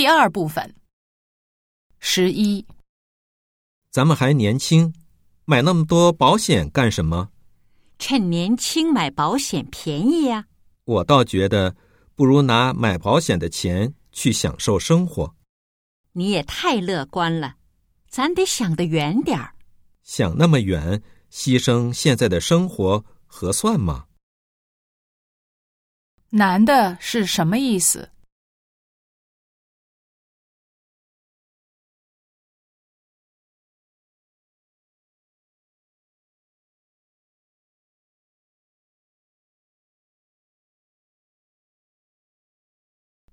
第二部分。十一，咱们还年轻，买那么多保险干什么？趁年轻买保险便宜呀、我倒觉得，不如拿买保险的钱去享受生活。你也太乐观了，咱得想得远点儿。想那么远，牺牲现在的生活合算吗？男的是什么意思？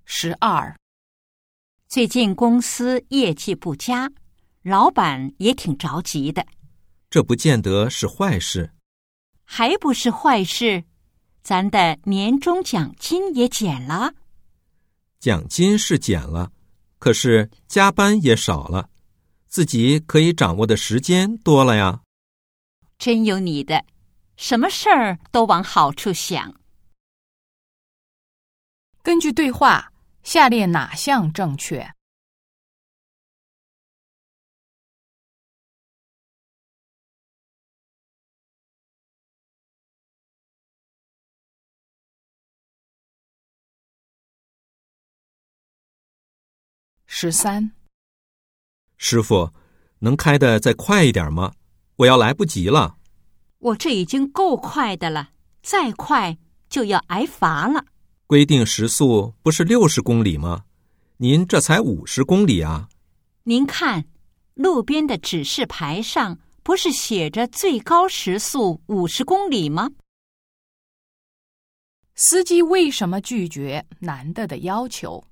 十二，最近公司业绩不佳，老板也挺着急的，这不见得是坏事。还不是坏事。咱的年终奖金也减了，奖金是减了，可是加班也少了，自己可以掌握的时间多了呀。真有你的，什么事儿都往好处想。根据对话，下列哪项正确？十三，师傅，能开的再快一点吗？我要来不及了。我这已经够快的了，再快就要挨罚了。规定时速不是六十公里吗？您这才五十公里啊！您看，路边的指示牌上不是写着最高时速五十公里吗？司机为什么拒绝男的的要求？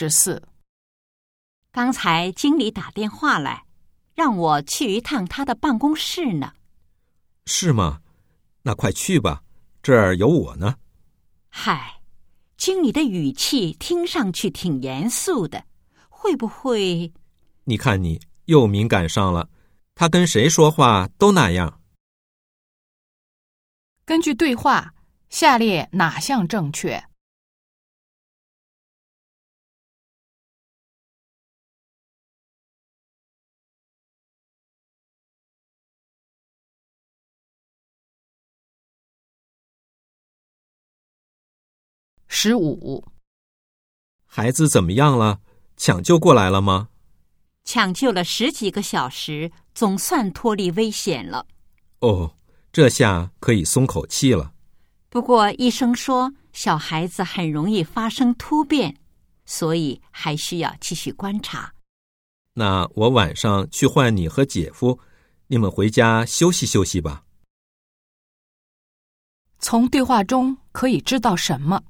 十四，刚才经理打电话来，让我去一趟他的办公室呢。是吗？那快去吧，这儿有我呢。嗨，经理的语气听上去挺严肃的，会不会？你看你又敏感上了，他跟谁说话都那样。根据对话，下列哪项正确？十五，孩子怎么样了？抢救过来了吗？抢救了十几个小时，总算脱离危险了。哦，这下可以松口气了。不过医生说，小孩子很容易发生突变，所以还需要继续观察。那我晚上去换你和姐夫，你们回家休息休息吧。从对话中可以知道什么？